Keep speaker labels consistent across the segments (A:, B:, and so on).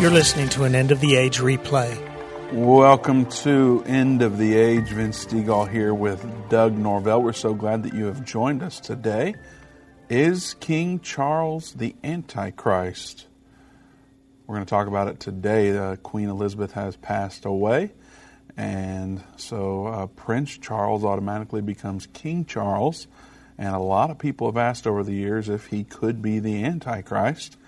A: You're listening to an End of the Age replay.
B: Welcome to End of the Age. Vince Stegall here with Doug Norvell. We're so glad that you have joined us today. Is King Charles the Antichrist? We're going to talk about it today. Uh, Queen Elizabeth has passed away, and so uh, Prince Charles automatically becomes King Charles. And a lot of people have asked over the years if he could be the Antichrist.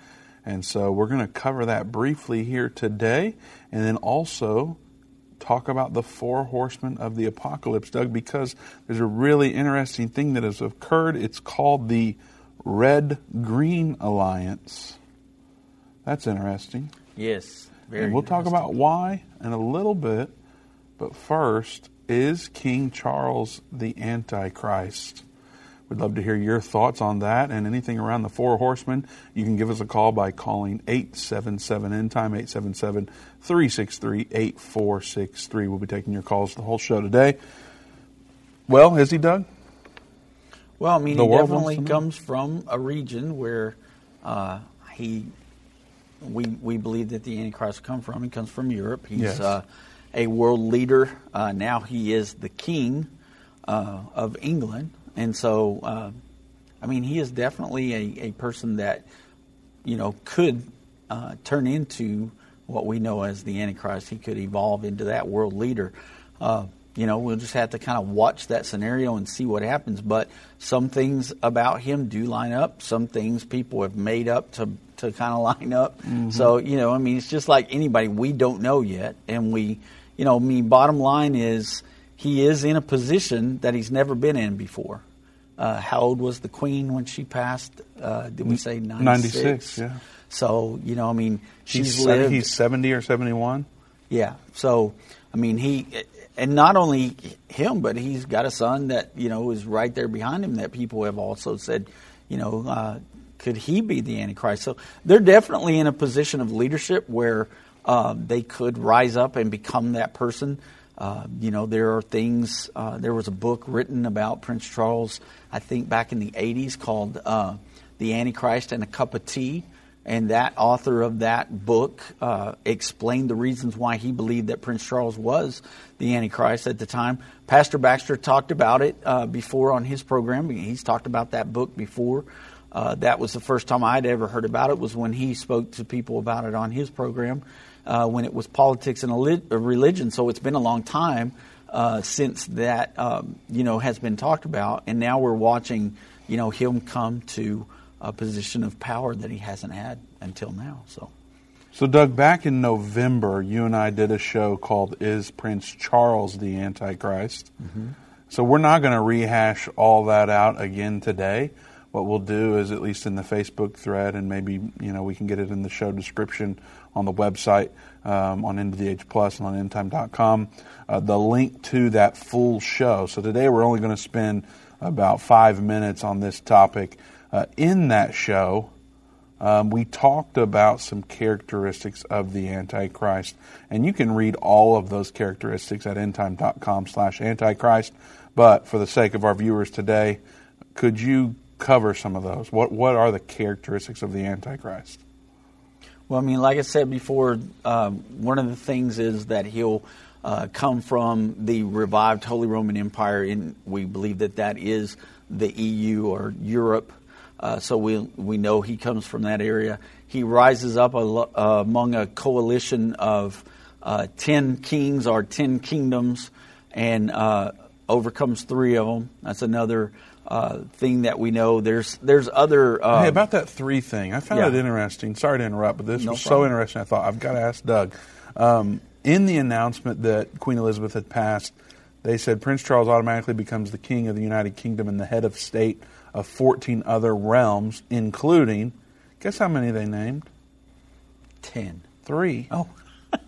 B: And so we're going to cover that briefly here today and then also talk about the four horsemen of the apocalypse, Doug, because there's a really interesting thing that has occurred. It's called the Red Green Alliance. That's interesting.
C: Yes, very.
B: And we'll talk about why in a little bit. But first, is King Charles the Antichrist? We'd love to hear your thoughts on that and anything around the four horsemen. You can give us a call by calling 877 End Time, 877 363 8463. We'll be taking your calls the whole show today. Well, is he, Doug?
C: Well, I mean,
B: The
C: he definitely
B: wants to know.
C: comes from a region where uh, he, we we believe that the Antichrist come from. He comes from Europe. He's
B: Yes.
C: uh, a world leader. Uh, now he is the king uh, of England, and so uh, I mean, he is definitely a, a person that you know could uh, turn into what we know as the Antichrist. He could evolve into that world leader. Uh, you know, we'll just have to kind of watch that scenario and see what happens. But some things about him do line up. Some things people have made up to to kind of line up. So you know, I mean, it's just like anybody. We don't know yet, and we, you know, I mean, bottom line is he is in a position that he's never been in before. Uh, how old was the queen when she passed? Uh, did we say 96?
B: 96, yeah.
C: So, you know, I mean, she's
B: He's,
C: lived.
B: he's 70 or 71.
C: Yeah. So, I mean, he, and not only him, but he's got a son that, you know, is right there behind him that people have also said, you know, uh, could he be the Antichrist? So they're definitely in a position of leadership where uh, they could rise up and become that person. Uh, you know, there are things, uh, there was a book written about Prince Charles, I think back in the 80s called uh, The Antichrist and a Cup of Tea. And that author of that book uh, explained the reasons why he believed that Prince Charles was the Antichrist at the time. Pastor Baxter talked about it uh, before on his program. He's talked about that book before. That was the first time I'd ever heard about it. Was when he spoke to people about it on his program. Uh, when it was politics and a religion. So it's been a long time uh, since that um, you know has been talked about, and now we're watching you know him come to a position of power that he hasn't had until now. So.
B: So, Doug, back in November, you and I did a show called Is Prince Charles the Antichrist? So, we're not going to rehash all that out again today. What we'll do is, at least in the Facebook thread, and maybe you know we can get it in the show description on the website, um, on Age Plus and on endtime.com, uh, the link to that full show. So today we're only going to spend about five minutes on this topic. Uh, in that show, um, we talked about some characteristics of the Antichrist, and you can read all of those characteristics at endtime.com slash Antichrist. But for the sake of our viewers today, could you cover some of those? What what are the characteristics of the Antichrist?
C: Well, I mean, like I said before, um, one of the things is that he'll uh, come from the revived Holy Roman Empire, and we believe that that is the EU or Europe. Uh, so we we know he comes from that area. He rises up a, uh, among a coalition of uh, ten kings or ten kingdoms, and uh, overcomes three of them. That's another uh, thing that we know. There's there's other. Uh,
B: hey, about that three thing, I found
C: yeah.
B: it interesting. Sorry to interrupt, but this
C: No
B: was so interesting. I thought I've got to ask Doug. Um, in the announcement that Queen Elizabeth had passed, they said Prince Charles automatically becomes the king of the United Kingdom and the head of state of 14 other realms, including, guess how many they named?
C: ten.
B: Three.
C: Oh,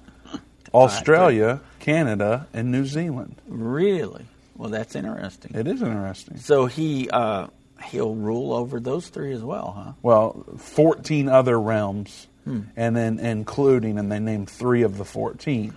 B: Australia, Canada, and New Zealand.
C: really? Well, that's interesting.
B: It is interesting.
C: So he uh, he'll rule over those three as well, huh?
B: Well, 14 other realms,
C: Hmm.
B: and then including, and they named three of the 14.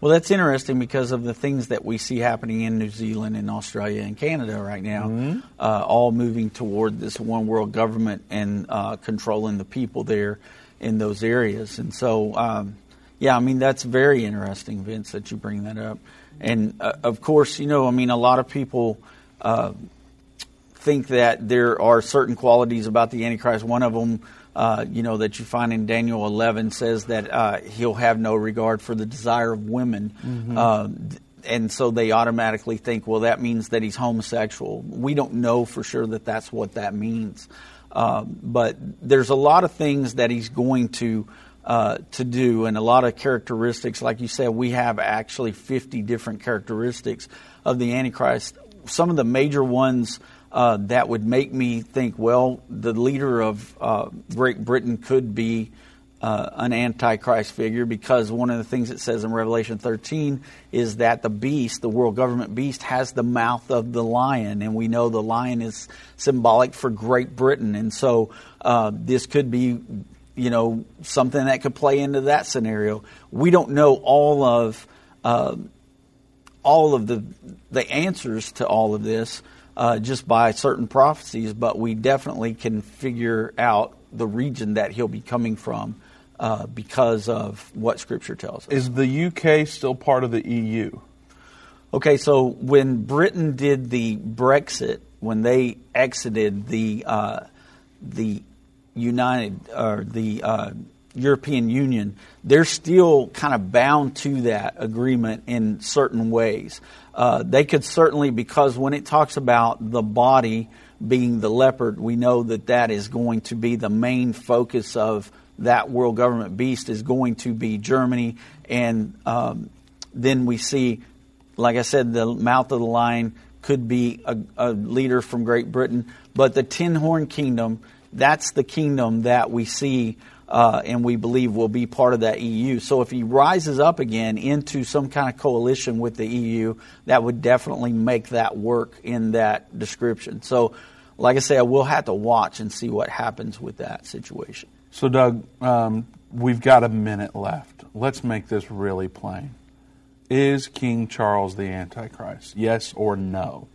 C: Well, that's interesting because of the things that we see happening in New Zealand and Australia and Canada right now,
B: Mm-hmm.
C: uh, all moving toward this one world government and uh, controlling the people there. in those areas. And so, um, yeah, I mean that's very interesting, Vince, that you bring that up. And uh, of course, you know, I mean, a lot of people uh, think that there are certain qualities about the Antichrist. One of them, uh, you know, that you find in Daniel 11 says that uh, he'll have no regard for the desire of women. Mm-hmm. Uh, and so they automatically think, well, that means that he's homosexual. We don't know for sure that that's what that means. Uh, but there's a lot of things that he's going to uh, to do, and a lot of characteristics. Like you said, we have actually 50 different characteristics of the Antichrist. Some of the major ones uh, that would make me think, well, the leader of uh, Great Britain could be uh, an antichrist figure because one of the things it says in Revelation 13 is that the beast, the world government beast, has the mouth of the lion, and we know the lion is symbolic for Great Britain, and so uh, this could be, you know, something that could play into that scenario. We don't know all of uh, all of the the answers to all of this. Uh, just by certain prophecies, but we definitely can figure out the region that he'll be coming from uh, because of what Scripture tells us.
B: Is the UK still part of the EU?
C: Okay, so when Britain did the Brexit, when they exited the uh, the United or the uh, European Union, they're still kind of bound to that agreement in certain ways. Uh, they could certainly, because when it talks about the body being the leopard, we know that that is going to be the main focus of that world government beast is going to be Germany. And um, then we see, like I said, the mouth of the lion could be a, a leader from Great Britain. But the Ten Horn Kingdom, that's the kingdom that we see uh, and we believe will be part of that EU. So if he rises up again into some kind of coalition with the EU, that would definitely make that work in that description. So, like I say, I will have to watch and see what happens with that situation.
B: So, Doug, um, we've got a minute left. Let's make this really plain. Is King Charles the Antichrist? Yes or no?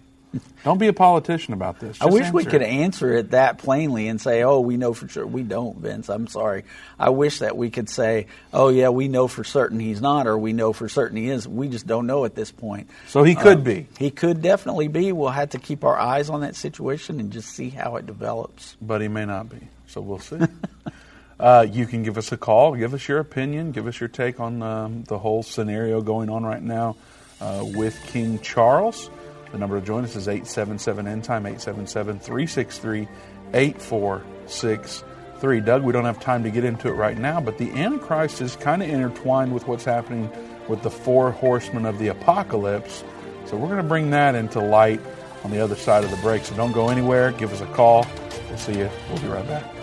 B: Don't be a politician about this. Just
C: I wish we could answer it that plainly and say, "Oh, we know for sure." We don't, Vince. I'm sorry. I wish that we could say, "Oh, yeah, we know for certain he's not," or "We know for certain he is." We just don't know at this point.
B: So he could um, be.
C: He could definitely be. We'll have to keep our eyes on that situation and just see how it develops.
B: But he may not be. So we'll see. Uh, you can give us a call, give us your opinion, give us your take on um, the whole scenario going on right now uh, with King Charles. The number to join us is 877 End Time, 877 363 8463. Doug, we don't have time to get into it right now, but the Antichrist is kind of intertwined with what's happening with the four horsemen of the apocalypse. So we're going to bring that into light on the other side of the break. So don't go anywhere. Give us a call. We'll see you. We'll be right back.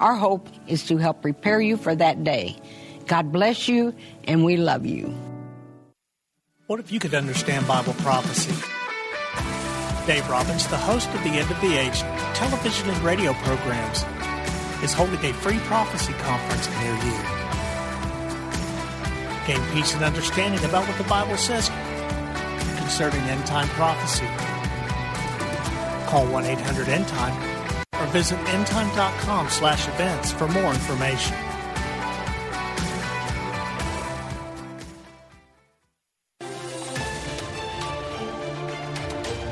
D: Our hope is to help prepare you for that day. God bless you, and we love you.
A: What if you could understand Bible prophecy? Dave Robbins, the host of the End of the Age television and radio programs, is holding a free prophecy conference near you. Gain peace and understanding about what the Bible says concerning end time prophecy. Call 1 800 End Time or visit endtime.com slash events for more information.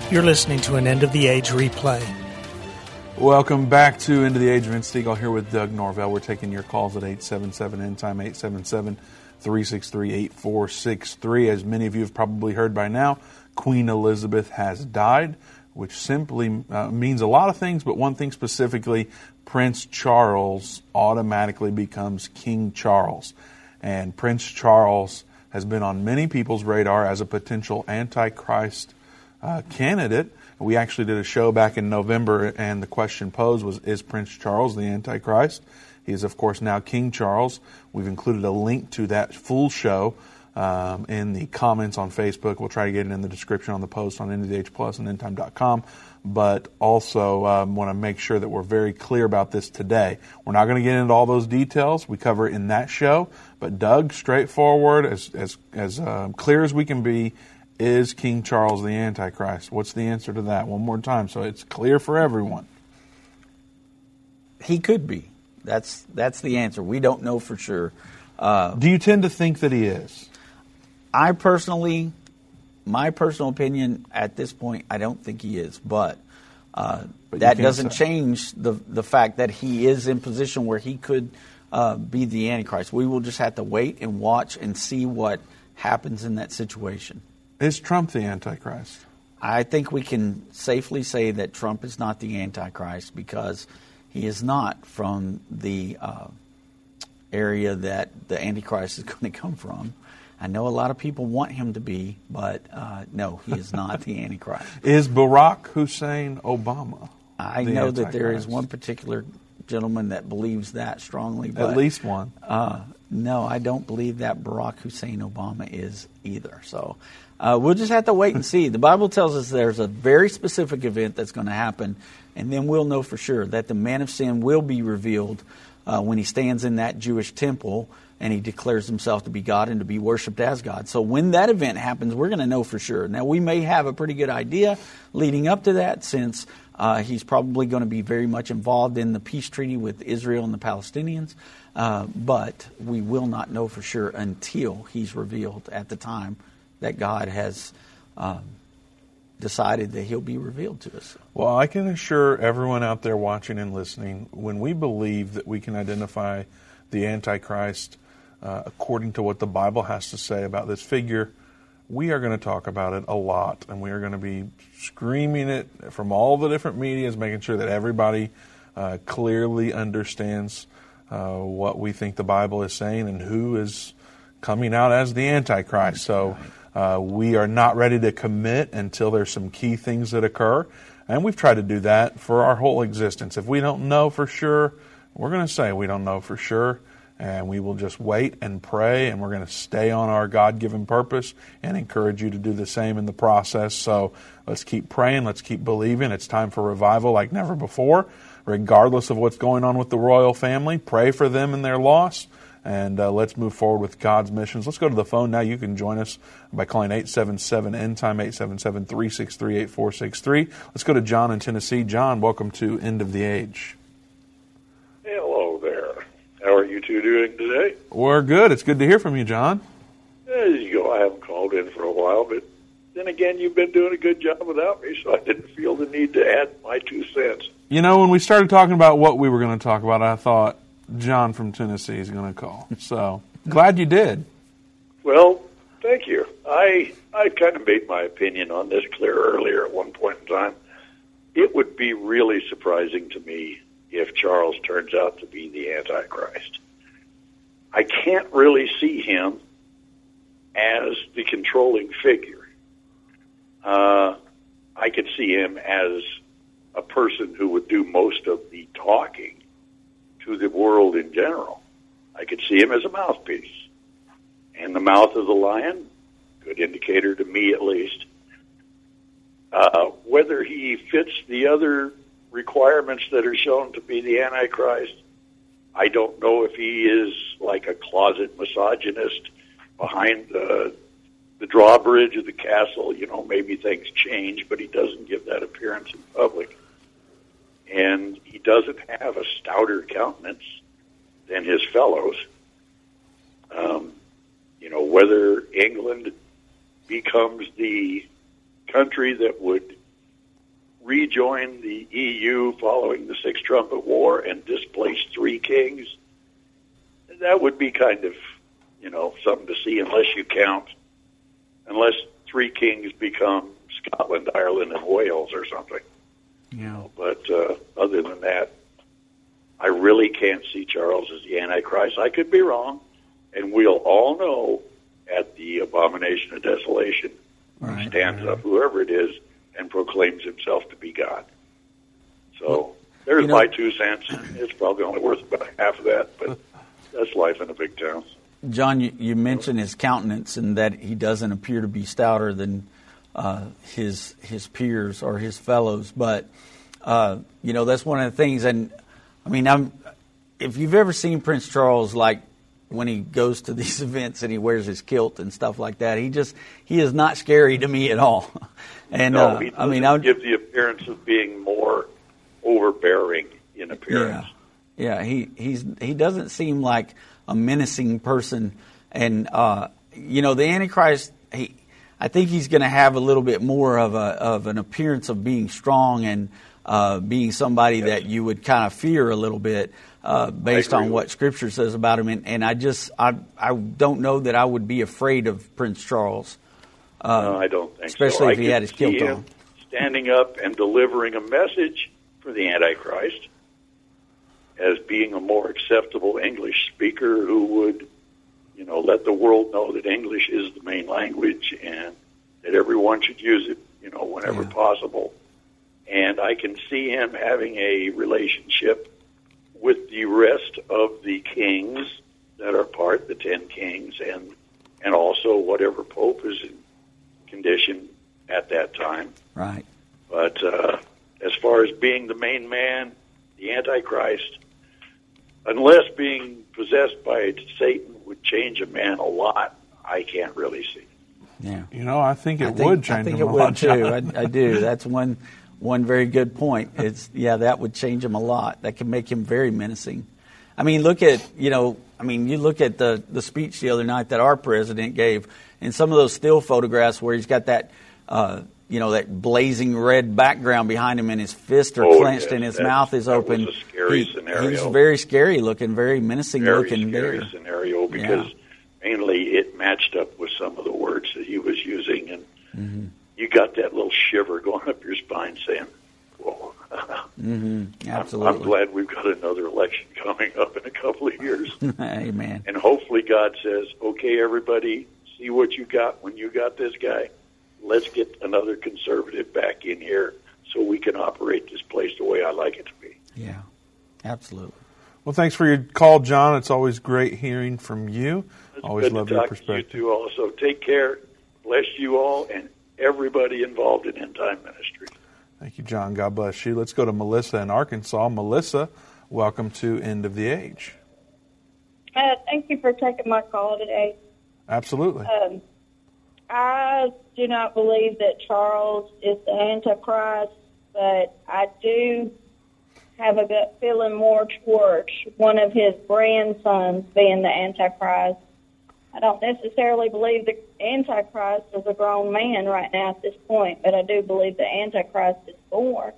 A: You're listening to an End of the Age replay.
B: Welcome back to End of the Age. Vince Stegall here with Doug Norvell. We're taking your calls at 877 End Time, 877 363 8463. As many of you have probably heard by now, Queen Elizabeth has died, which simply uh, means a lot of things, but one thing specifically Prince Charles automatically becomes King Charles. And Prince Charles has been on many people's radar as a potential Antichrist uh, candidate. We actually did a show back in November, and the question posed was Is Prince Charles the Antichrist? He is, of course, now King Charles. We've included a link to that full show um, in the comments on Facebook. We'll try to get it in the description on the post on NDH Plus and endtime.com. But also um, want to make sure that we're very clear about this today. We're not going to get into all those details. We cover it in that show. But Doug, straightforward, as as as uh, clear as we can be, is King Charles the Antichrist? What's the answer to that? One more time, so it's clear for everyone.
C: He could be. That's that's the answer. We don't know for sure. Uh,
B: Do you tend to think that he is?
C: I personally, my personal opinion at this point, I don't think he is, but. Uh,
B: But
C: that doesn't
B: say.
C: change the the fact that he is in position where he could uh, be the Antichrist. We will just have to wait and watch and see what happens in that situation.
B: Is Trump the Antichrist?
C: I think we can safely say that Trump is not the Antichrist because he is not from the uh, area that the Antichrist is going to come from. I know a lot of people want him to be, but uh, no, he is not the Antichrist.
B: Is Barack Hussein Obama?
C: I know that there is one particular gentleman that believes that strongly. But,
B: At least one.
C: Uh, no, I don't believe that Barack Hussein Obama is either. So uh, we'll just have to wait and see. The Bible tells us there's a very specific event that's going to happen, and then we'll know for sure that the man of sin will be revealed uh, when he stands in that Jewish temple and he declares himself to be God and to be worshiped as God. So when that event happens, we're going to know for sure. Now, we may have a pretty good idea leading up to that since uh, he's probably going to be very much involved in the peace treaty with Israel and the Palestinians. Uh, but we will not know for sure until he's revealed at the time that God has um, decided that he'll be revealed to us.
B: Well, I can assure everyone out there watching and listening when we believe that we can identify the Antichrist uh, according to what the Bible has to say about this figure, we are going to talk about it a lot. And we are going to be screaming it from all the different medias, making sure that everybody uh, clearly understands uh, what we think the Bible is saying and who is coming out as the Antichrist. So uh, we are not ready to commit until there's some key things that occur. And we've tried to do that for our whole existence. If we don't know for sure, we're going to say we don't know for sure. And we will just wait and pray, and we're going to stay on our God given purpose and encourage you to do the same in the process. So let's keep praying, let's keep believing. It's time for revival like never before, regardless of what's going on with the royal family. Pray for them and their loss and uh, let's move forward with God's missions. Let's go to the phone now. You can join us by calling 877 End Time 877 363 8463. Let's go to John in Tennessee. John, welcome to End of the Age.
E: Hello. How are you two doing today?
B: We're good. It's good to hear from you, John.
E: There you go. I haven't called in for a while, but then again, you've been doing a good job without me, so I didn't feel the need to add my two cents.
B: You know, when we started talking about what we were going to talk about, I thought John from Tennessee is going to call. So glad you did.
E: Well, thank you. I I kind of made my opinion on this clear earlier at one point in time. It would be really surprising to me if Charles turns out to be the Antichrist. I can't really see him as the controlling figure. Uh, I could see him as a person who would do most of the talking to the world in general. I could see him as a mouthpiece. And the mouth of the lion, good indicator to me at least. Uh, whether he fits the other requirements that are shown to be the Antichrist, I don't know if he is like a closet misogynist behind the the drawbridge of the castle. You know, maybe things change, but he doesn't give that appearance in public. And he doesn't have a stouter countenance than his fellows. Um, you know, whether England becomes the country that would rejoin the EU following the Six Trumpet War and displace three kings, that would be kind of, you know, something to see unless you count, unless three kings become Scotland, Ireland, and Wales or something.
B: Yeah.
E: But uh, other than that, I really can't see Charles as the Antichrist. I could be wrong, and we'll all know at the abomination of desolation
C: Right.
E: stands up, whoever it is, and proclaims himself to be God. So there's
C: you know-
E: my two cents. It's probably only worth about half of that, but that's life in a big town.
C: John, you, you mentioned his countenance and that he doesn't appear to be stouter than uh, his his peers or his fellows, but uh, you know that's one of the things. And I mean, I'm if you've ever seen Prince Charles, like when he goes to these events and he wears his kilt and stuff like that, he just he is not scary to me at all. And
E: No,
C: uh,
E: he
C: I mean, I
E: give the appearance of being more overbearing in appearance.
C: Yeah, yeah. He he's he doesn't seem like a menacing person, and uh, you know the Antichrist. He, I think he's going to have a little bit more of a of an appearance of being strong and uh, being somebody that you would kind of fear a little bit. Uh, based on what Scripture says about him, and, and I just I I don't know that I would be afraid of Prince Charles.
E: no, I don't think so.
C: especially
E: I
C: if he had his kilt on.
E: Standing up and delivering a message for the Antichrist as being a more acceptable English speaker who would, you know, let the world know that English is the main language and that everyone should use it, you know, whenever
C: Yeah.
E: possible. And I can see him having a relationship with the rest of the kings that are part, the ten kings, and and also whatever pope is in condition at that time.
C: Right.
E: But uh, as far as being the main man, the Antichrist, unless being possessed by Satan would change a man a lot, I can't really see.
C: Yeah.
B: You know, I think it
C: I think,
B: would change
C: I think
B: him
C: it
B: a
C: would
B: lot,
C: too. I, I do. That's one one very good point. It's yeah, that would change him a lot. That can make him very menacing. I mean, look at you know, I mean, you look at the the speech the other night that our president gave, and some of those still photographs where he's got that. Uh, you know that blazing red background behind him, and his fists are
E: Oh,
C: clenched,
E: yes,
C: and his
E: that-
C: mouth is
E: that was
C: open.
E: a scary
C: He-. He's very scary looking, very menacing
E: Very
C: looking
E: scary
C: there.
E: scenario because mainly it matched up with some of the words that he was using, and
C: Mm-hmm.
E: You got that little shiver going up your spine, saying, "Whoa." Mm-hmm.
C: Absolutely.
E: I'm glad we've got another election coming up in a couple of years.
C: Amen.
E: and hopefully God says, okay, everybody, see what you got when you got this guy. Let's get another conservative back in here so we can operate this place the way I like it to be.
C: Yeah. Absolutely.
B: Well, thanks for your call, John. It's always great hearing from you.
E: It's
B: always
E: good
B: love
E: to
B: your
E: talk
B: perspective.
E: To you too also. Take care. Bless you all and everybody involved in End Time Ministry.
B: Thank you, John. God bless you. Let's go to Melissa in Arkansas. Melissa, welcome to End of the Age.
F: Uh, thank you for taking my call today.
B: Absolutely.
F: Um, I do not believe that Charles is the Antichrist, but I do have a gut feeling more towards one of his grandsons being the Antichrist. I don't necessarily believe the Antichrist is a grown man right now at this point, but I do believe the Antichrist is born.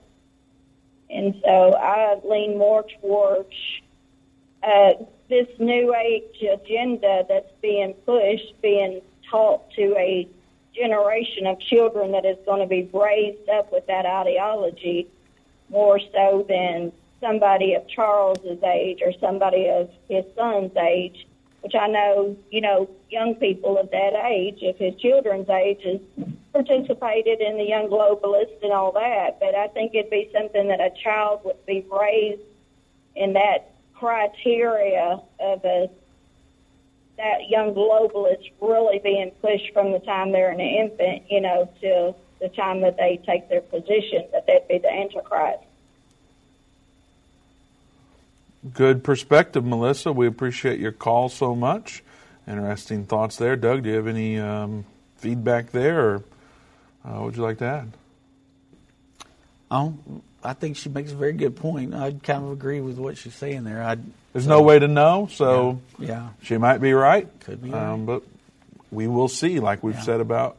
F: And so I lean more towards uh, this new age agenda that's being pushed, being taught to a generation of children that is going to be raised up with that ideology more so than somebody of Charles's age or somebody of his son's age, which I know, you know, young people of that age, of his children's age, has participated in the young globalist and all that. But I think it'd be something that a child would be raised in that criteria of a that young globalist really being pushed from the time they're an infant, you know, till the time that they take their position, that they'd be the Antichrist.
B: Good perspective, Melissa. We appreciate your call so much. Interesting thoughts there. Doug, do you have any um, feedback there, or uh, what would you like to add?
C: Oh, I think she makes a very good point. I kind of agree with what she's saying there. I
B: There's no way to know, so
C: yeah,
B: she might be right.
C: Could be
B: Um,
C: right.
B: but we will see, like we've
C: Yeah.
B: said about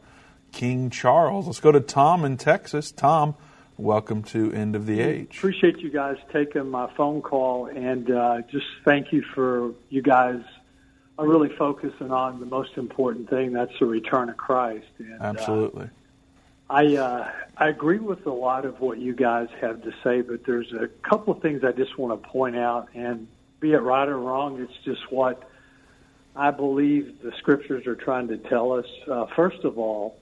B: King Charles. Let's go to Tom in Texas. Tom, welcome to End of the Age.
G: Appreciate you guys taking my phone call, and uh, just thank you for you guys are really focusing on the most important thing. That's the return of Christ. And, uh,
B: Absolutely.
G: I uh, I agree with a lot of what you guys have to say, but there's a couple of things I just want to point out, and be it right or wrong, it's just what I believe the scriptures are trying to tell us. Uh, first of all,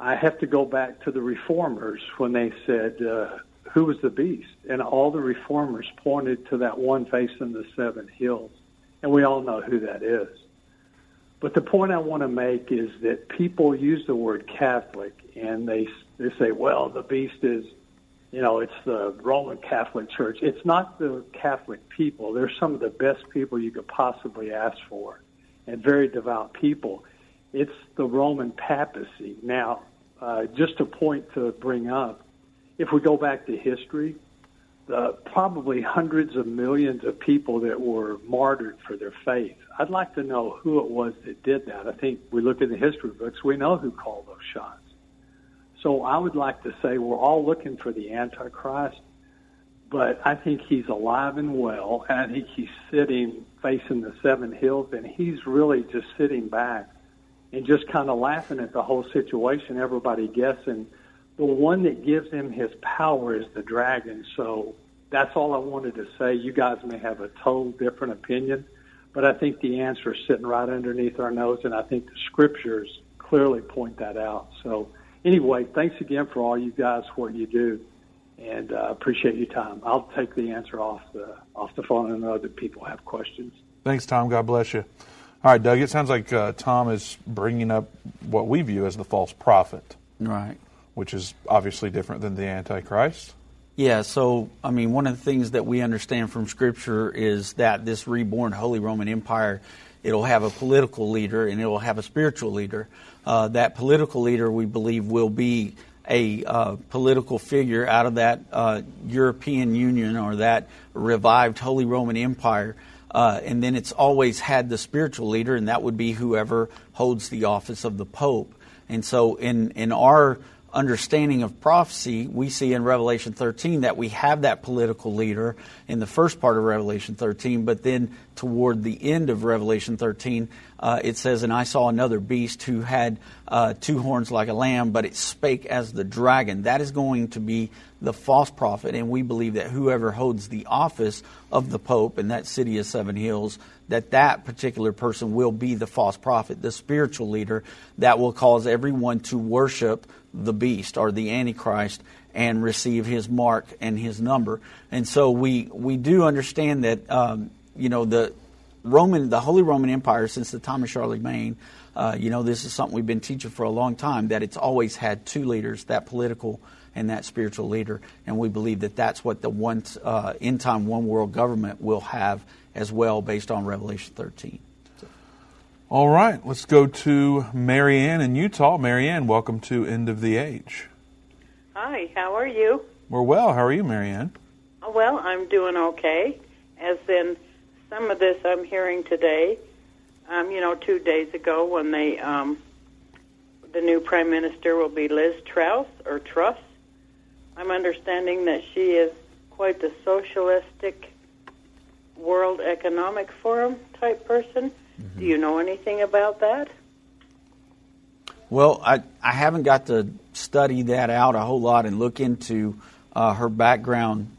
G: I have to go back to the reformers when they said, uh, "Who was the beast?" and all the reformers pointed to that one facing the seven hills, and we all know who that is. But the point I want to make is that people use the word Catholic and they they say, well, the beast is, you know, it's the Roman Catholic Church. It's not the Catholic people. They're some of the best people you could possibly ask for, and very devout people. It's the Roman papacy. Now, uh, just a point to bring up, if we go back to history, the probably hundreds of millions of people that were martyred for their faith. I'd like to know who it was that did that. I think we look in the history books, we know who called those shots. So I would like to say we're all looking for the Antichrist, but I think he's alive and well, and I think he's sitting facing the seven hills, and he's really just sitting back and just kind of laughing at the whole situation, everybody guessing. The one that gives him his power is the dragon. So that's all I wanted to say. You guys may have a total different opinion, but I think the answer is sitting right underneath our nose, and I think the scriptures clearly point that out. So anyway, thanks again for all you guys, for what you do, and uh, appreciate your time. I'll take the answer off the off the phone, and other people have questions.
B: Thanks, Tom. God bless you. All right, Doug, it sounds like uh, Tom is bringing up what we view as the false prophet,
C: right.
B: which is obviously different than the Antichrist.
C: Yeah, so I mean, one of the things that we understand from Scripture is that this reborn Holy Roman Empire, it'll have a political leader and it'll have a spiritual leader. Uh, that political leader, we believe, will be a uh, political figure out of that uh, European Union or that revived Holy Roman Empire. Uh, and then it's always had the spiritual leader, and that would be whoever holds the office of the Pope. And so, in in our understanding of prophecy, we see in Revelation 13 that we have that political leader in the first part of Revelation 13, but then toward the end of Revelation 13, uh, it says, And I saw another beast who had uh, two horns like a lamb, but it spake as the dragon. That is going to be the false prophet, and we believe that whoever holds the office of the Pope in that city of seven hills, that that particular person will be the false prophet, the spiritual leader that will cause everyone to worship the beast or the antichrist and receive his mark and his number. And so we we do understand that um, you know the Roman the Holy Roman Empire since the time of Charlemagne. Uh, you know this is something we've been teaching for a long time that it's always had two leaders, that political and that spiritual leader, and we believe that that's what the one uh, end time one world government will have as well, based on Revelation 13.
B: All right, let's go to Marianne in Utah. Marianne, welcome to End of the Age.
H: Hi, how are you?
B: We're well. How are you, Marianne?
H: Oh, Well, I'm doing okay. As in some of this I'm hearing today, um, you know, two days ago when they, um, the new prime minister will be Liz Truss or Truss. I'm understanding that she is quite the socialistic World Economic Forum type person. Do you know anything about that?
C: Well, I, I haven't got to study that out a whole lot and look into uh, her background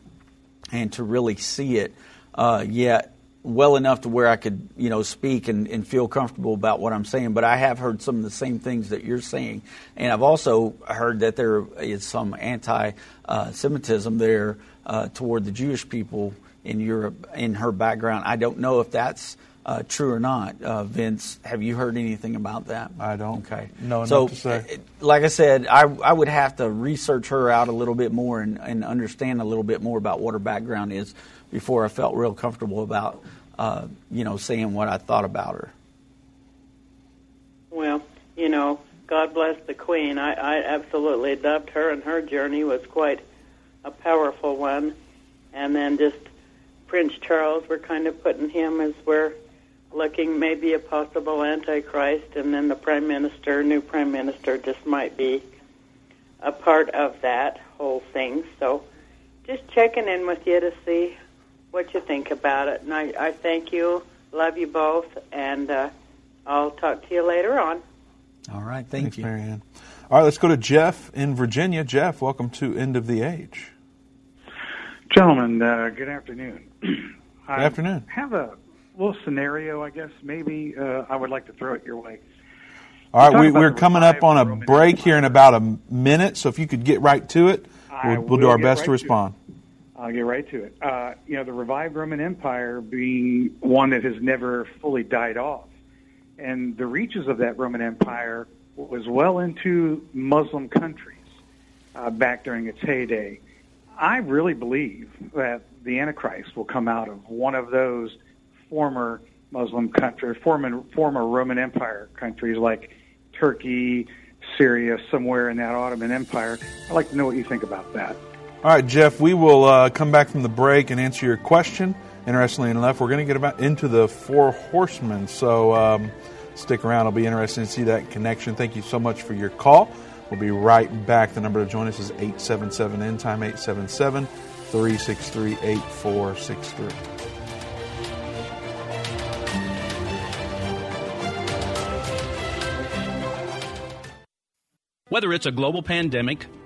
C: and to really see it uh, yet well enough to where I could, you know, speak and, and feel comfortable about what I'm saying. But I have heard some of the same things that you're saying, and I've also heard that there is some anti-Semitism there uh, toward the Jewish people in Europe in her background. I don't know if that's uh, true or not. Uh, Vince, have you heard anything about that?
B: I don't
C: Okay.
B: enough
C: so,
B: to say.
C: uh, like I said, I, I would have to research her out a little bit more and, and understand a little bit more about what her background is. Before I felt real comfortable about, uh, you know, saying what I thought about her.
H: Well, you know, God bless the Queen. I, I absolutely loved her, and her journey was quite a powerful one. And then just Prince Charles, we're kind of putting him as we're looking maybe a possible antichrist, and then the prime minister, new prime minister, just might be a part of that whole thing. So just checking in with you to see what you think about it. And I, I thank you, love you both, and uh, I'll talk to you later on.
C: All right, thank
B: Thanks,
C: you.
B: Marianne. All right, let's go to Jeff in Virginia. Jeff, welcome to End of the Age.
I: Gentlemen, uh, good afternoon. I
B: Good afternoon.
I: have a little scenario, I guess, maybe uh, I would like to throw it your way.
B: All right, we, we're coming up on a
I: Roman
B: break here in about a minute, so if you could get right to it, we'll, we'll do our best
I: right
B: to
I: to
B: respond.
I: I'll get right to it. Uh, you know, the revived Roman Empire being one that has never fully died off. And the reaches of that Roman Empire was well into Muslim countries uh, back during its heyday. I really believe that the Antichrist will come out of one of those former Muslim countries, former, former Roman Empire countries like Turkey, Syria, somewhere in that Ottoman Empire. I'd like to know what you think about that.
B: All right, Jeff, we will uh, come back from the break and answer your question. Interestingly enough, we're going to get about into the four horsemen, so um, stick around. It'll be interesting to see that connection. Thank you so much for your call. We'll be right back. The number to join us is 877 End Time, 877 363 8463.
J: Whether it's a global pandemic,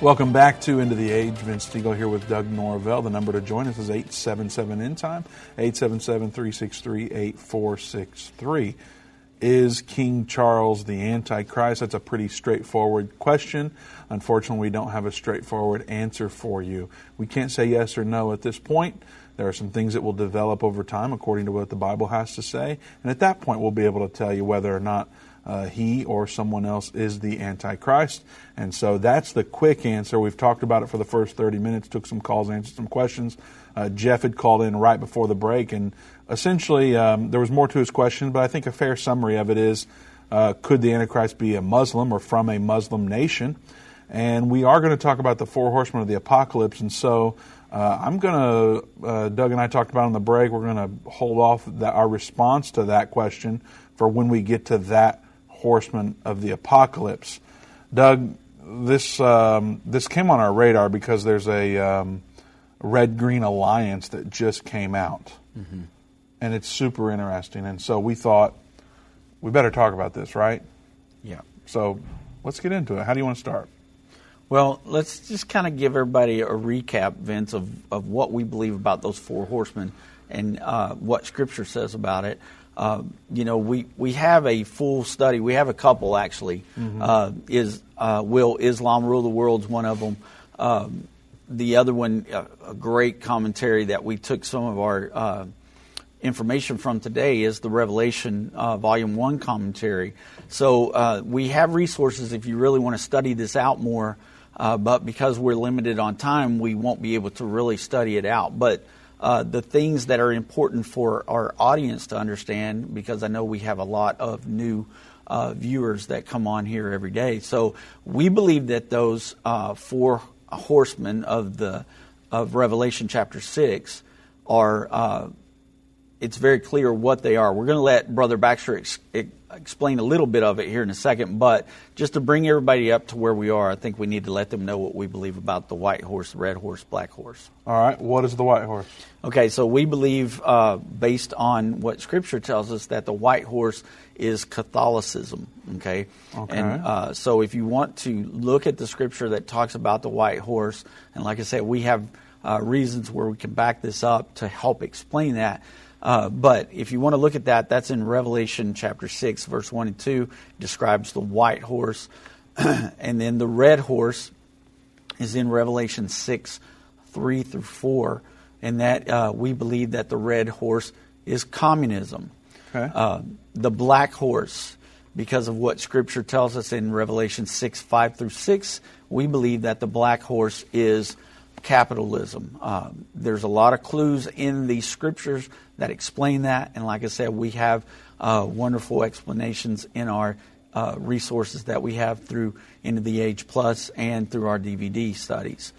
B: Welcome back to End of the Age. Vince Stegall here with Doug Norvell. The number to join us is 877 End Time, 877 363 8463. Is King Charles the Antichrist? That's a pretty straightforward question. Unfortunately, we don't have a straightforward answer for you. We can't say yes or no at this point. There are some things that will develop over time according to what the Bible has to say. And at that point, we'll be able to tell you whether or not uh, he or someone else is the Antichrist. And so that's the quick answer. We've talked about it for the first 30 minutes, took some calls, answered some questions. Uh, Jeff had called in right before the break, and essentially um, there was more to his question, but I think a fair summary of it is uh, could the Antichrist be a Muslim or from a Muslim nation? And we are going to talk about the four horsemen of the apocalypse. And so uh, I'm going to, uh, Doug and I talked about on the break, we're going to hold off the, our response to that question for when we get to that horseman of the apocalypse. Doug, this um, this came on our radar because there's a um, red green alliance that just came out,
C: Mm-hmm.
B: and it's super interesting. And so we thought we better talk about this, right?
C: Yeah.
B: So let's get into it. How do you want to start?
C: Well, let's just kind of give everybody a recap, Vince, of, of what we believe about those four horsemen and uh, what Scripture says about it. Uh, you know, we, we have a full study. We have a couple actually. Mm-hmm. Uh, is uh, Will Islam rule the world's one of them. Um, the other one, a great commentary that we took some of our uh, information from today is the Revelation uh, Volume 1 commentary. So uh, we have resources if you really want to study this out more, uh, but because we're limited on time, we won't be able to really study it out. But uh, the things that are important for our audience to understand, because I know we have a lot of new uh, viewers that come on here every day. So we believe that those uh, four horsemen of the of Revelation chapter six are it's very clear what they are. We're going to let Brother Baxter ex- explain a little bit of it here in a second, but just to bring everybody up to where we are, I think we need to let them know what we believe about the white horse, red horse, black horse.
B: All right, what is the white horse?
C: Okay, so we believe, uh, based on what Scripture tells us, that the white horse is Catholicism. Okay,
B: okay.
C: and uh, so if you want to look at the Scripture that talks about the white horse, and like I said, we have uh, reasons where we can back this up to help explain that. Uh, but if you want to look at that, that's in Revelation chapter 6, verse 1 and 2, describes the white horse. and then the red horse is in Revelation 6, 3 through 4. And that uh, we believe that the red horse is communism.
B: Okay.
C: Uh, the black horse, because of what Scripture tells us in Revelation 6, 5 through 6, we believe that the black horse is capitalism. Uh, there's a lot of clues in the scriptures that explain that, and like I said, we have uh, wonderful explanations in our uh, resources that we have through End of the Age Plus and through our DVD studies.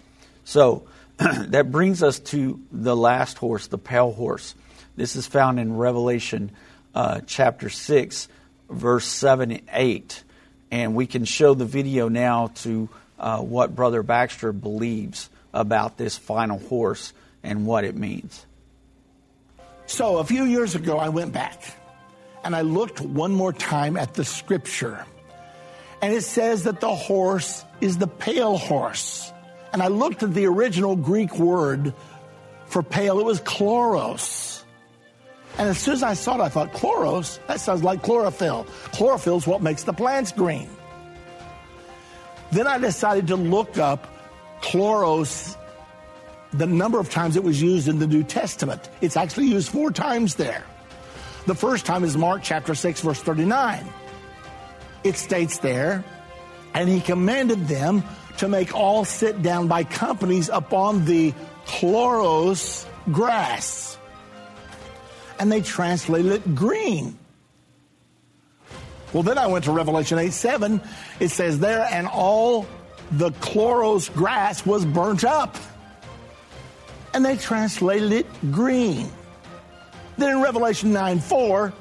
C: So that brings us to the last horse, the pale horse. This is found in Revelation uh, chapter 6, verse 7 and 8. And we can show the video now to uh, what Brother Baxter believes about this final horse and what it means.
K: So, a few years ago, I went back and I looked one more time at the scripture. And it says that the horse is the pale horse. And I looked at the original Greek word for pale, it was chloros. And as soon as I saw it, I thought, chloros? That sounds like chlorophyll. Chlorophyll is what makes the plants green. Then I decided to look up chloros, the number of times it was used in the New Testament. It's actually used four times there. The first time is Mark chapter 6, verse 39. It states there, and he commanded them to make all sit down by companies upon the chloros grass. And they translated it green. Well, then I went to Revelation 8 7. It says there, and all the chloros grass was burnt up. And they translated it green. Then in Revelation 9 4,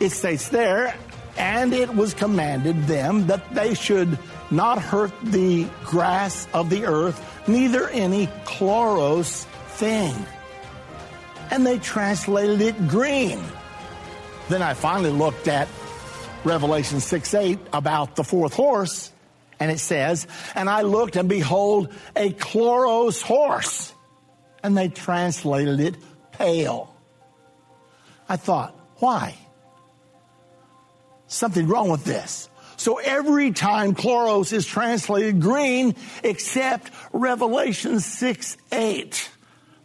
K: it states there, and it was commanded them that they should not hurt the grass of the earth, neither any chloros thing. And they translated it green. Then I finally looked at Revelation 6 8 about the fourth horse, and it says, And I looked, and behold, a chloros horse. And they translated it pale. I thought, why? Something wrong with this. So every time chloros is translated green, except Revelation 6 8.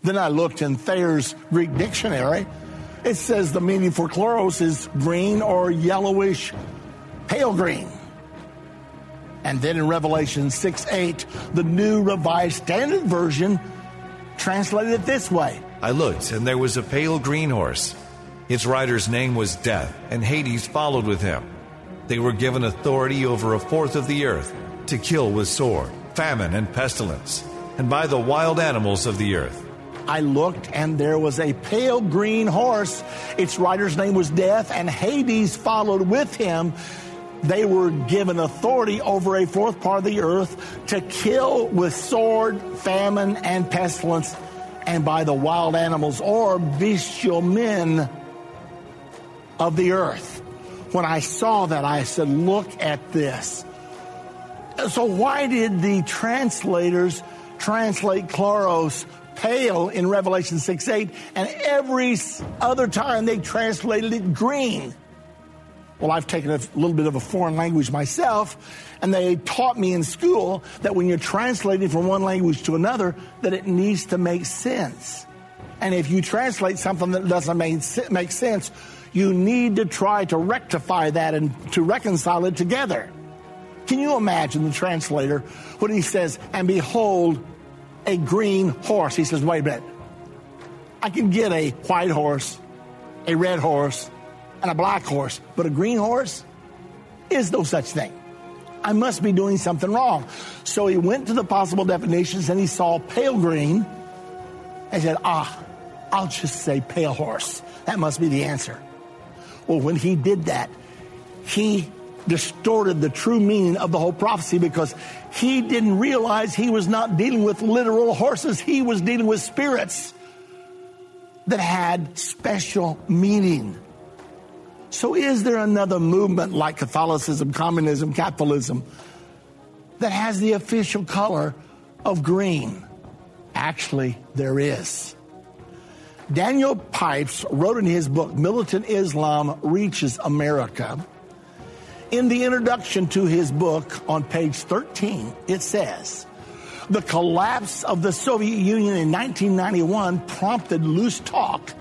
K: Then I looked in Thayer's Greek dictionary. It says the meaning for chloros is green or yellowish, pale green. And then in Revelation 6 8, the new Revised Standard Version translated it this way
L: I looked, and there was a pale green horse. Its rider's name was Death, and Hades followed with him. They were given authority over a fourth of the earth to kill with sword, famine, and pestilence, and by the wild animals of the earth.
K: I looked, and there was a pale green horse. Its rider's name was Death, and Hades followed with him they were given authority over a fourth part of the earth to kill with sword, famine, and pestilence, and by the wild animals or bestial men of the earth. When I saw that, I said, Look at this. So why did the translators translate chloros pale in Revelation 6 8, and every other time they translated it green? Well, I've taken a little bit of a foreign language myself, and they taught me in school that when you're translating from one language to another, that it needs to make sense. And if you translate something that doesn't make, make sense, you need to try to rectify that and to reconcile it together. Can you imagine the translator when he says, and behold, a green horse? He says, wait a minute. I can get a white horse, a red horse, and a black horse, but a green horse is no such thing. I must be doing something wrong. So he went to the possible definitions and he saw pale green and said, ah, I'll just say pale horse. That must be the answer. Well, when he did that, he distorted the true meaning of the whole prophecy because he didn't realize he was not dealing with literal horses. He was dealing with spirits that had special meaning. So, is there another movement like Catholicism, communism, capitalism that has the official color of green? Actually, there is. Daniel Pipes wrote in his book, Militant Islam Reaches America. In the introduction to his book on page 13, it says, the collapse of the Soviet Union in 1991 prompted loose talk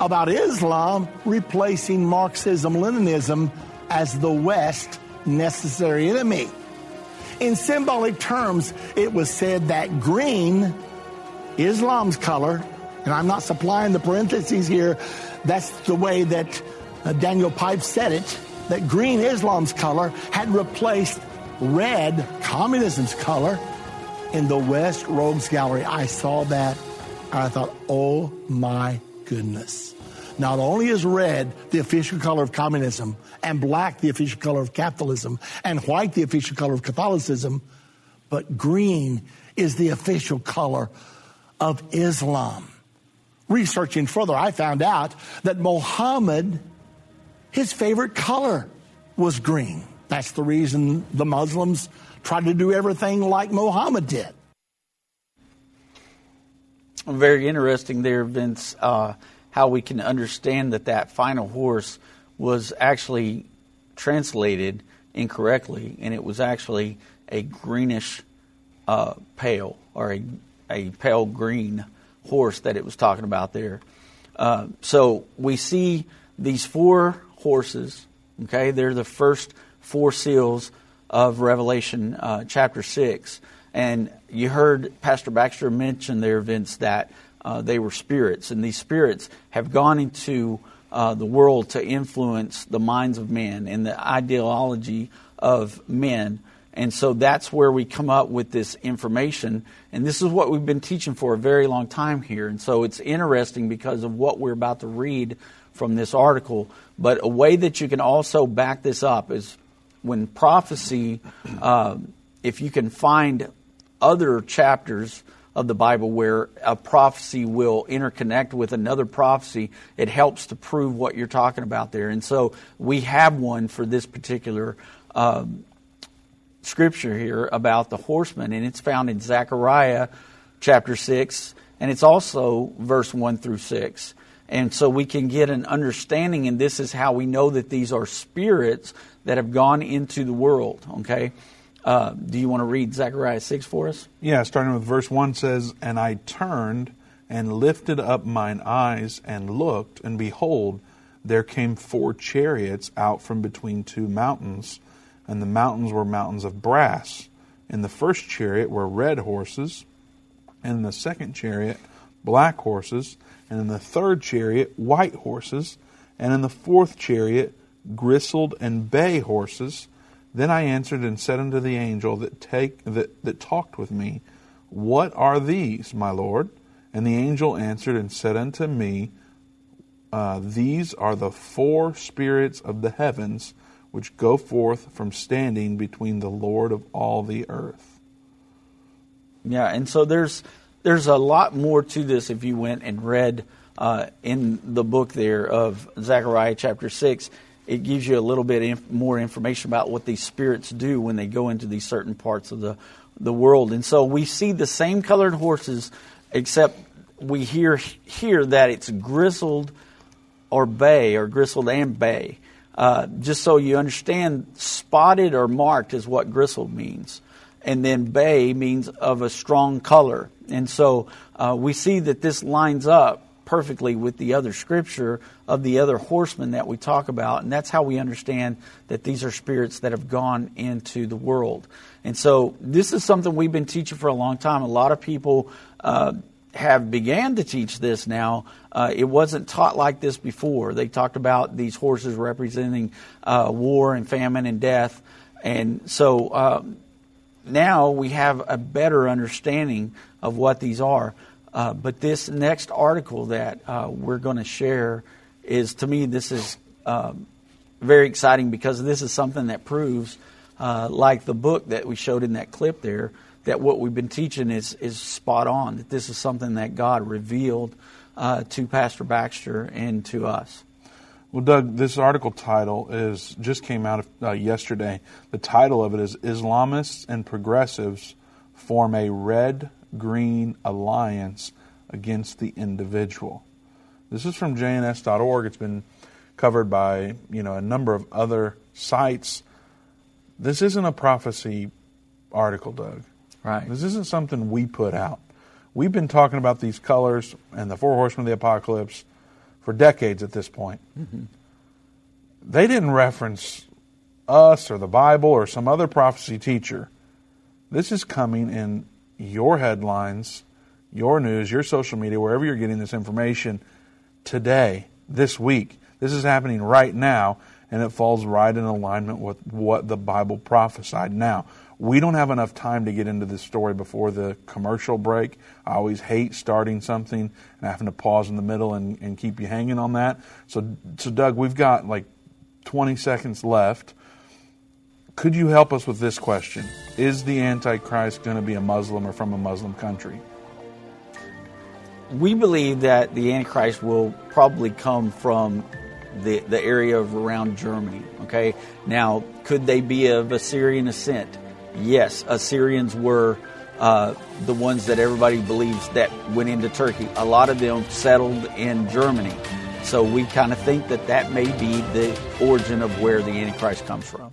K: about Islam replacing Marxism Leninism as the West necessary enemy. In symbolic terms, it was said that green, Islam's color, and I'm not supplying the parentheses here, that's the way that uh, Daniel Pipe said it, that green, Islam's color, had replaced red, communism's color, in the West Rogues Gallery. I saw that and I thought, oh my goodness. Not only is red the official color of communism, and black the official color of capitalism, and white the official color of Catholicism, but green is the official color of Islam. Researching further, I found out that Mohammed, his favorite color was green. That's the reason the Muslims try to do everything like Mohammed did.
C: Very interesting there, Vince. Uh, how we can understand that that final horse was actually translated incorrectly, and it was actually a greenish uh, pale or a, a pale green horse that it was talking about there. Uh, so we see these four horses. Okay, they're the first four seals of Revelation uh, chapter six, and you heard Pastor Baxter mention there, Vince, that uh, they were spirits, and these spirits have gone into uh, the world to influence the minds of men and the ideology of men. And so that's where we come up with this information. And this is what we've been teaching for a very long time here. And so it's interesting because of what we're about to read from this article. But a way that you can also back this up is when prophecy, uh, if you can find other chapters of the Bible where a prophecy will interconnect with another prophecy, it helps to prove what you're talking about there. And so we have one for this particular um, scripture here about the horseman, and it's found in Zechariah chapter 6, and it's also verse 1 through 6. And so we can get an understanding, and this is how we know that these are spirits that have gone into the world, okay? Uh, do you want to read Zechariah 6 for us?
B: Yeah, starting with verse 1 says, And I turned and lifted up mine eyes and looked, and behold, there came four chariots out from between two mountains, and the mountains were mountains of brass. In the first chariot were red horses, and in the second chariot black horses, and in the third chariot white horses, and in the fourth chariot gristled and bay horses then I answered and said unto the angel that take that, that talked with me, What are these, my Lord? And the angel answered and said unto me, uh, These are the four spirits of the heavens which go forth from standing between the Lord of all the earth.
C: Yeah, and so there's there's a lot more to this if you went and read uh, in the book there of Zechariah chapter six it gives you a little bit inf- more information about what these spirits do when they go into these certain parts of the the world. And so we see the same colored horses, except we hear here that it's grizzled or bay or grizzled and bay. Uh, just so you understand, spotted or marked is what grizzled means. And then bay means of a strong color. And so uh, we see that this lines up perfectly with the other scripture of the other horsemen that we talk about. And that's how we understand that these are spirits that have gone into the world. And so this is something we've been teaching for a long time. A lot of people uh, have began to teach this now. Uh, it wasn't taught like this before. They talked about these horses representing uh, war and famine and death. And so uh, now we have a better understanding of what these are. Uh, but this next article that uh, we're going to share is, to me, this is um, very exciting because this is something that proves, uh, like the book that we showed in that clip there, that what we've been teaching is, is spot on, that this is something that God revealed uh, to Pastor Baxter and to us.
B: Well, Doug, this article title is just came out uh, yesterday. The title of it is Islamists and Progressives Form a Red Green Alliance Against the Individual. This is from jns.org. It's been covered by you know a number of other sites. This isn't a prophecy article, Doug.
C: Right.
B: This isn't something we put out. We've been talking about these colors and the four horsemen of the apocalypse for decades at this point.
C: Mm-hmm.
B: They didn't reference us or the Bible or some other prophecy teacher. This is coming in your headlines, your news, your social media, wherever you're getting this information today, this week. This is happening right now, and it falls right in alignment with what the Bible prophesied. Now, we don't have enough time to get into this story before the commercial break. I always hate starting something and having to pause in the middle and, and keep you hanging on that. So, so, Doug, we've got like 20 seconds left. Could you help us with this question? Is the Antichrist going to be a Muslim or from a Muslim country?
C: We believe that the Antichrist will probably come from the, the area of around Germany. Okay, now could they be of Assyrian descent? yes, Assyrians were uh, the ones that everybody believes that went into Turkey. A lot of them settled in Germany. So we kind of think that that may be the origin of where the Antichrist comes from.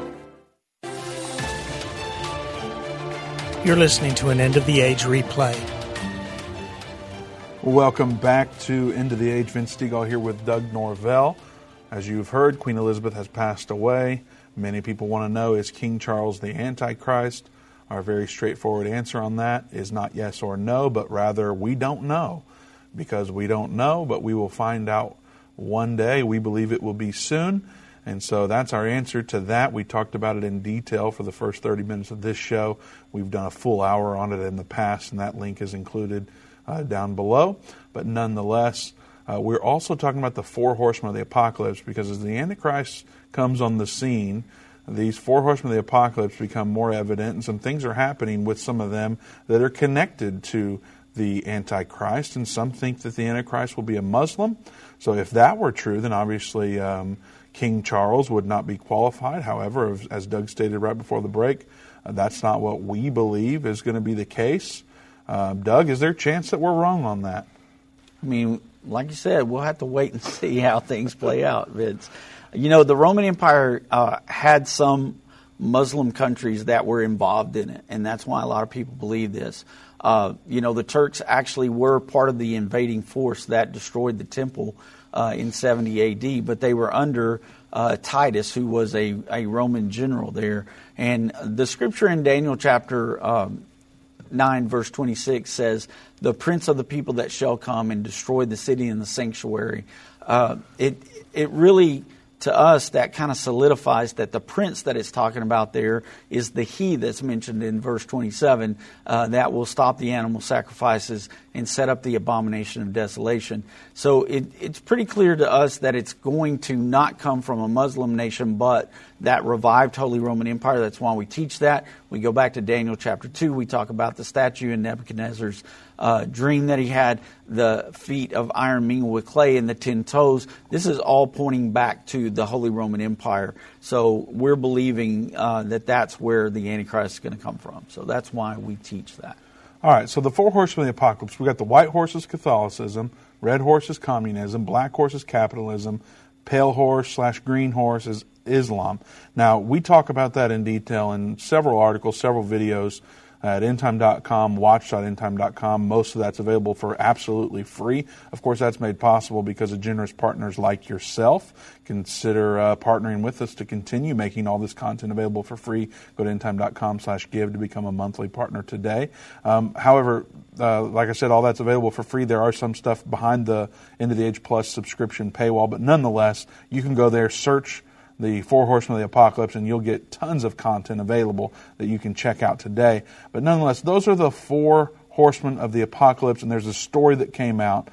A: You're listening to an End of the Age replay.
B: Welcome back to End of the Age. Vince Stegall here with Doug Norvell. As you've heard, Queen Elizabeth has passed away. Many people want to know is King Charles the Antichrist? Our very straightforward answer on that is not yes or no, but rather we don't know. Because we don't know, but we will find out one day. We believe it will be soon. And so that's our answer to that. We talked about it in detail for the first 30 minutes of this show. We've done a full hour on it in the past, and that link is included uh, down below. But nonetheless, uh, we're also talking about the four horsemen of the apocalypse because as the Antichrist comes on the scene, these four horsemen of the apocalypse become more evident, and some things are happening with some of them that are connected to the Antichrist. And some think that the Antichrist will be a Muslim. So if that were true, then obviously um, King Charles would not be qualified. However, as Doug stated right before the break, uh, that's not what we believe is going to be the case. Uh, Doug, is there a chance that we're wrong on that?
C: I mean, like you said, we'll have to wait and see how things play out, Vince. You know, the Roman Empire uh, had some Muslim countries that were involved in it, and that's why a lot of people believe this. Uh, you know, the Turks actually were part of the invading force that destroyed the temple uh, in 70 AD, but they were under uh, Titus, who was a, a Roman general there. And the scripture in Daniel chapter um, 9, verse 26 says, The prince of the people that shall come and destroy the city and the sanctuary. Uh, it, it really to us, that kind of solidifies that the prince that it's talking about there is the he that's mentioned in verse 27 uh, that will stop the animal sacrifices and set up the abomination of desolation. So it, it's pretty clear to us that it's going to not come from a Muslim nation, but that revived Holy Roman Empire. That's why we teach that. We go back to Daniel chapter 2. We talk about the statue in Nebuchadnezzar's uh, dream that he had, the feet of iron mingled with clay and the ten toes. This is all pointing back to the Holy Roman Empire. So we're believing uh, that that's where the Antichrist is going to come from. So that's why we teach that.
B: All right, so the four horsemen of the apocalypse we got the white horse is Catholicism, red horse is communism, black horse is capitalism, pale horse slash green horse is Islam. Now, we talk about that in detail in several articles, several videos at endtime.com, watch.endtime.com. Most of that's available for absolutely free. Of course, that's made possible because of generous partners like yourself. Consider uh, partnering with us to continue making all this content available for free. Go to endtime.com slash give to become a monthly partner today. Um, however, uh, like I said, all that's available for free. There are some stuff behind the End of the Age Plus subscription paywall, but nonetheless, you can go there, search the Four Horsemen of the Apocalypse, and you'll get tons of content available that you can check out today. But nonetheless, those are the four horsemen of the apocalypse, and there's a story that came out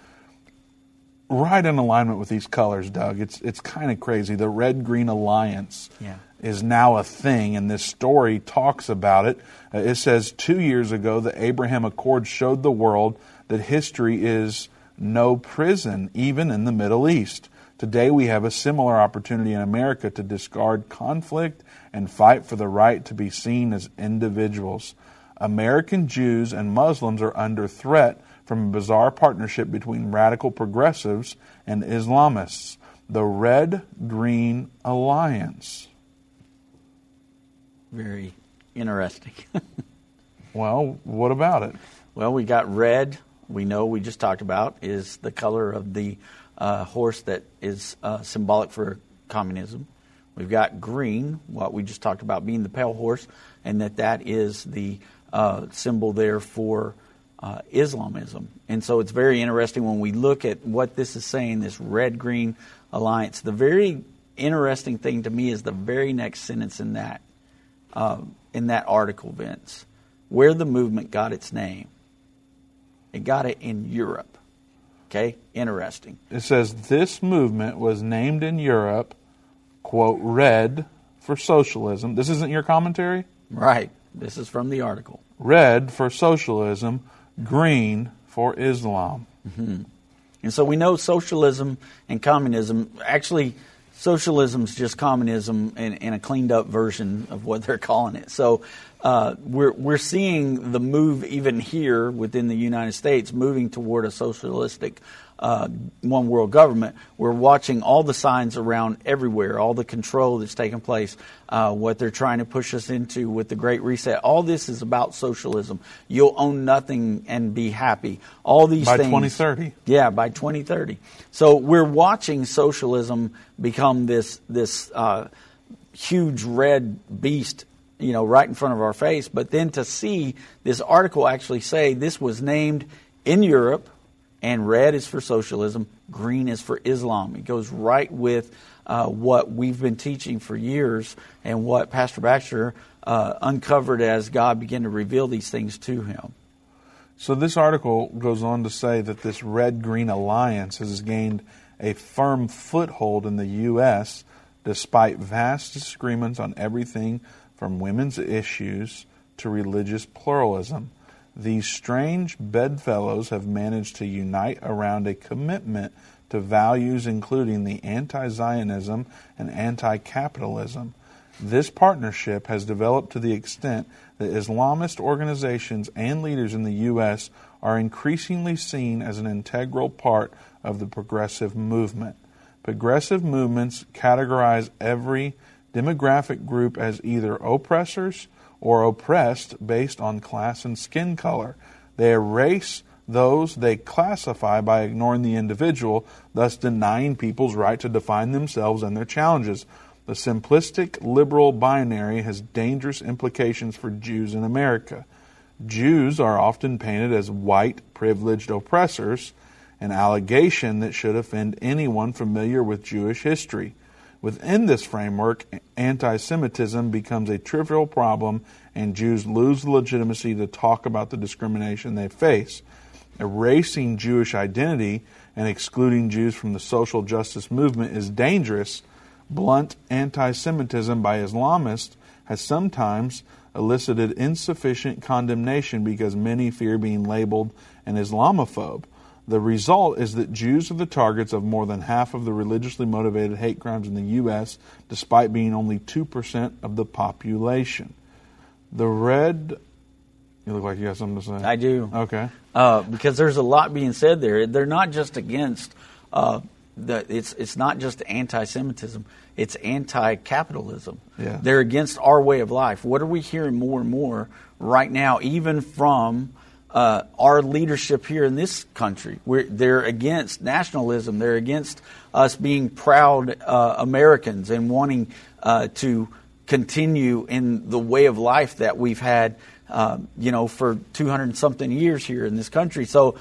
B: right in alignment with these colors, Doug. It's it's kind of crazy. The Red Green Alliance
C: yeah.
B: is now a thing, and this story talks about it. Uh, it says two years ago, the Abraham Accord showed the world that history is no prison, even in the Middle East. Today, we have a similar opportunity in America to discard conflict and fight for the right to be seen as individuals. American Jews and Muslims are under threat from a bizarre partnership between radical progressives and Islamists, the Red Green Alliance.
C: Very interesting.
B: well, what about it?
C: Well, we got red, we know we just talked about, is the color of the uh, horse that is uh, symbolic for communism. We've got green, what we just talked about being the pale horse, and that that is the uh, symbol there for uh, Islamism. And so it's very interesting when we look at what this is saying, this red green alliance. The very interesting thing to me is the very next sentence in that uh, in that article, Vince, where the movement got its name. It got it in Europe. Okay, interesting.
B: It says this movement was named in Europe, quote, red for socialism. This isn't your commentary?
C: Right. This is from the article.
B: Red for socialism, green for Islam.
C: Mm-hmm. And so we know socialism and communism, actually, socialism is just communism in, in, a cleaned up version of what they're calling it. So uh, we're we're seeing the move even here within the United States moving toward a socialistic uh, one world government. We're watching all the signs around everywhere, all the control that's taking place, uh, what they're trying to push us into with the Great Reset. All this is about socialism. You'll own nothing and be happy. All these
B: by
C: things.
B: By 2030.
C: Yeah, by 2030. So we're watching socialism become this this uh, huge red beast you know, right in front of our face. But then to see this article actually say this was named in Europe, and red is for socialism, green is for Islam. It goes right with uh, what we've been teaching for years and what Pastor Baxter uh, uncovered as God began to reveal these things to him.
B: So this article goes on to say that this red green alliance has gained a firm foothold in the U.S. despite vast disagreements on everything from women's issues to religious pluralism. These strange bedfellows have managed to unite around a commitment to values including the anti Zionism and anti capitalism. This partnership has developed to the extent that Islamist organizations and leaders in the U.S. are increasingly seen as an integral part of the progressive movement. Progressive movements categorize every demographic group as either oppressors or oppressed based on class and skin color. They erase those they classify by ignoring the individual, thus denying people's right to define themselves and their challenges. The simplistic liberal binary has dangerous implications for Jews in America. Jews are often painted as white, privileged oppressors, an allegation that should offend anyone familiar with Jewish history. Within this framework, anti Semitism becomes a trivial problem, and Jews lose the legitimacy to talk about the discrimination they face. Erasing Jewish identity and excluding Jews from the social justice movement is dangerous. Blunt anti Semitism by Islamists has sometimes elicited insufficient condemnation because many fear being labeled an Islamophobe. The result is that Jews are the targets of more than half of the religiously motivated hate crimes in the U.S., despite being only 2% of the population. The red. You look like you have something to say.
C: I do.
B: Okay.
C: Uh, because there's a lot being said there. They're not just against. Uh, the, it's it's not just anti-Semitism. It's anti-capitalism.
B: Yeah.
C: They're against our way of life. What are we hearing more and more right now, even from uh, our leadership here in this country. We're, they're against nationalism. They're against us being proud uh, Americans and wanting uh, to continue in the way of life that we've had, uh, you know, for 200 something years here in this country. So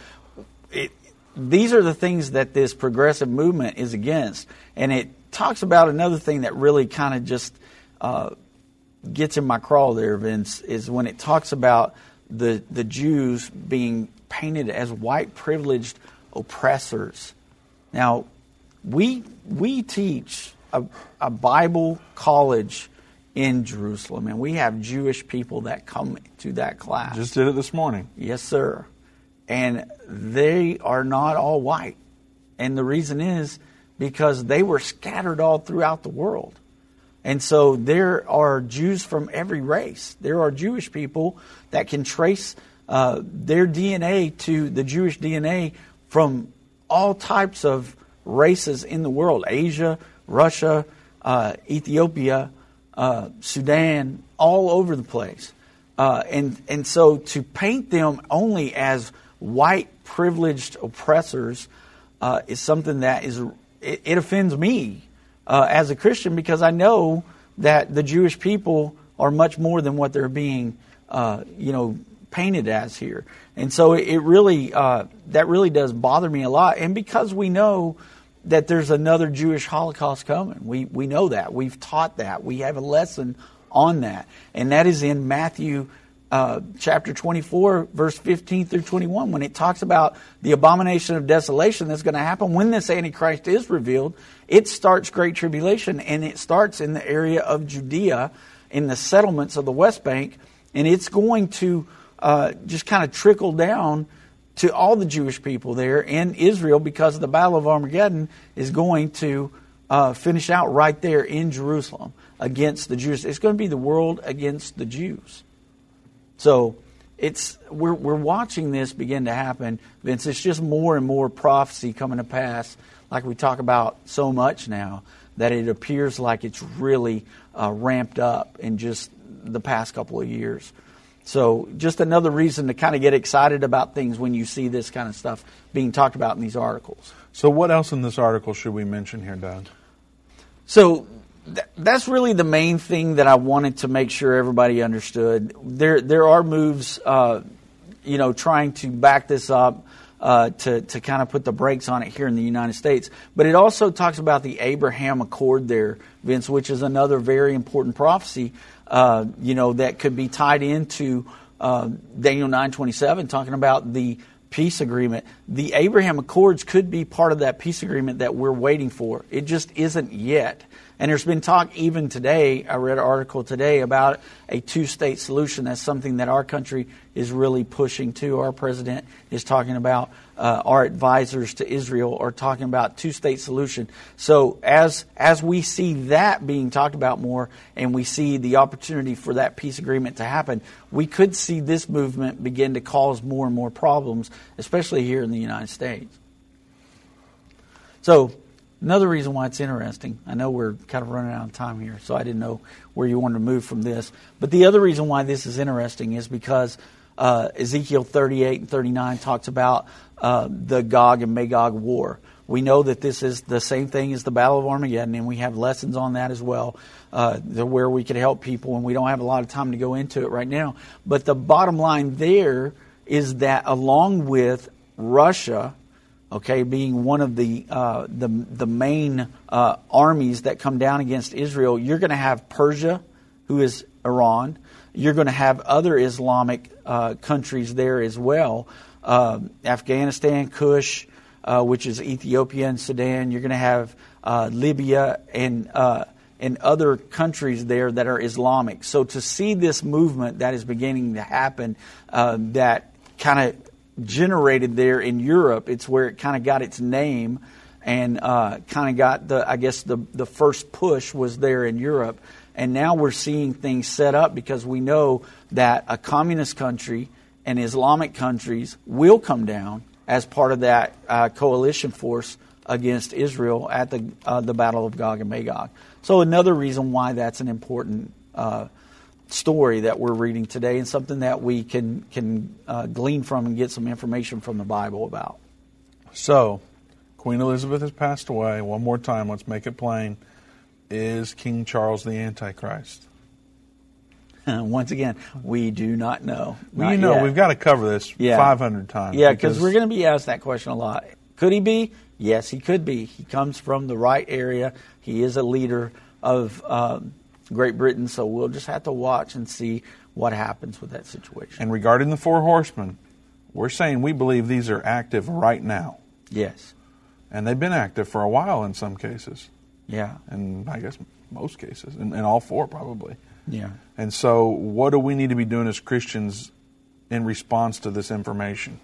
C: it, these are the things that this progressive movement is against. And it talks about another thing that really kind of just uh, gets in my crawl there, Vince, is when it talks about the, the Jews being painted as white privileged oppressors. Now, we, we teach a, a Bible college in Jerusalem, and we have Jewish people that come to that class.
B: Just did it this morning.
C: Yes, sir. And they are not all white. And the reason is because they were scattered all throughout the world. And so there are Jews from every race. There are Jewish people that can trace uh, their DNA to the Jewish DNA from all types of races in the world Asia, Russia, uh, Ethiopia, uh, Sudan, all over the place. Uh, and, and so to paint them only as white privileged oppressors uh, is something that is, it, it offends me uh, as a Christian because I know that the Jewish people are much more than what they're being, uh, you know, painted as here. And so it really, uh, that really does bother me a lot. And because we know that there's another Jewish Holocaust coming, we, we know that. We've taught that. We have a lesson on that. And that is in Matthew uh, chapter 24, verse 15 through 21, when it talks about the abomination of desolation that's going to happen when this Antichrist is revealed. It starts Great Tribulation, and it starts in the area of Judea, in the settlements of the West Bank, and it's going to uh, just kind of trickle down to all the Jewish people there in Israel because the Battle of Armageddon is going to uh, finish out right there in Jerusalem against the Jews. It's going to be the world against the Jews. So it's we're we're watching this begin to happen, Vince. It's just more and more prophecy coming to pass, like we talk about so much now, that it appears like it's really uh, ramped up in just the past couple of years. So just another reason to kind of get excited about things when you see this kind of stuff being talked about in these articles.
B: So what else in this article should we mention here, Doug?
C: So th- that's really the main thing that I wanted to make sure everybody understood. There, there are moves, uh, you know, trying to back this up. Uh, to to kind of put the brakes on it here in the United States, but it also talks about the Abraham Accord there, Vince, which is another very important prophecy. Uh, you know that could be tied into uh, Daniel nine twenty seven, talking about the peace agreement. The Abraham Accords could be part of that peace agreement that we're waiting for. It just isn't yet. And there's been talk even today, I read an article today about a two state solution. That's something that our country is really pushing to. Our president is talking about, uh, our advisors to Israel are talking about two state solution. So as, as we see that being talked about more and we see the opportunity for that peace agreement to happen, we could see this movement begin to cause more and more problems, especially here in the United States. So Another reason why it's interesting, I know we're kind of running out of time here, so I didn't know where you wanted to move from this. But the other reason why this is interesting is because uh, Ezekiel 38 and 39 talks about uh, the Gog and Magog war. We know that this is the same thing as the Battle of Armageddon, and we have lessons on that as well, uh, where we could help people, and we don't have a lot of time to go into it right now. But the bottom line there is that along with Russia, okay, being one of the uh, the the main uh, armies that come down against Israel, you're going to have Persia, who is Iran. You're going to have other Islamic uh, countries there as well, um, Afghanistan, Kush, uh, which is Ethiopia and Sudan. You're going to have uh, Libya and uh, and other countries there that are Islamic. So to see this movement that is beginning to happen, that kind of generated there in Europe. It's where it kind of got its name and uh, kind of got the, I guess, the, the first push was there in Europe. And now we're seeing things set up because we know that a communist country and Islamic countries will come down as part of that uh, coalition force against Israel at the, uh, the Battle of Gog and Magog. So, another reason why that's an important uh, story that we're reading today and something that we can can uh, glean from and get some information from the Bible about.
B: So, Queen Elizabeth has passed away. One more time, let's make it plain. Is King Charles the Antichrist?
C: Once again, we do not know.
B: Well, you know,
C: yet.
B: we've got to cover this yeah. 500 times.
C: Yeah, because we're going to be asked that question a lot. Could he be? Yes, he could be. He comes from the right area. He is a leader of um, Great Britain, so we'll just have to watch and see what happens with that situation.
B: And regarding the four horsemen, we're saying we believe these are active right now.
C: Yes.
B: And they've been active for a while in some cases.
C: Yeah.
B: And I guess most cases, and, and all four probably.
C: Yeah.
B: And so, what do we need to be doing as Christians in response to this information?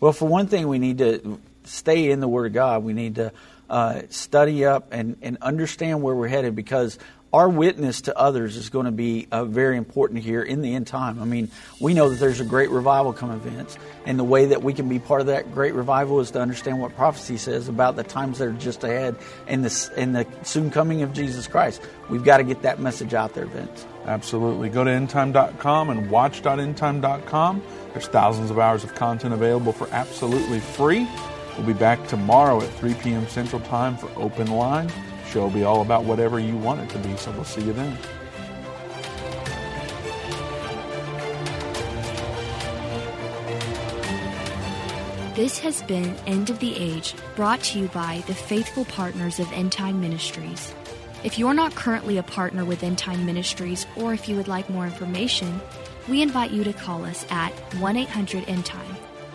C: Well, for one thing, we need to stay in the Word of God. We need to uh, study up and, and understand where we're headed because our witness to others is going to be uh, very important here in the end time. I mean, we know that there's a great revival coming, Vince, and the way that we can be part of that great revival is to understand what prophecy says about the times that are just ahead and the, and the soon coming of Jesus Christ. We've got to get that message out there, Vince.
B: Absolutely. Go to endtime.com and watch.endtime.com. There's thousands of hours of content available for absolutely free. We'll be back tomorrow at 3 p.m. Central Time for Open Line show be all about whatever you want it to be. So we'll see you then.
M: This has been End of the Age, brought to you by the faithful partners of End Time Ministries. If you're not currently a partner with End Time Ministries, or if you would like more information, we invite you to call us at 1 800 End Time.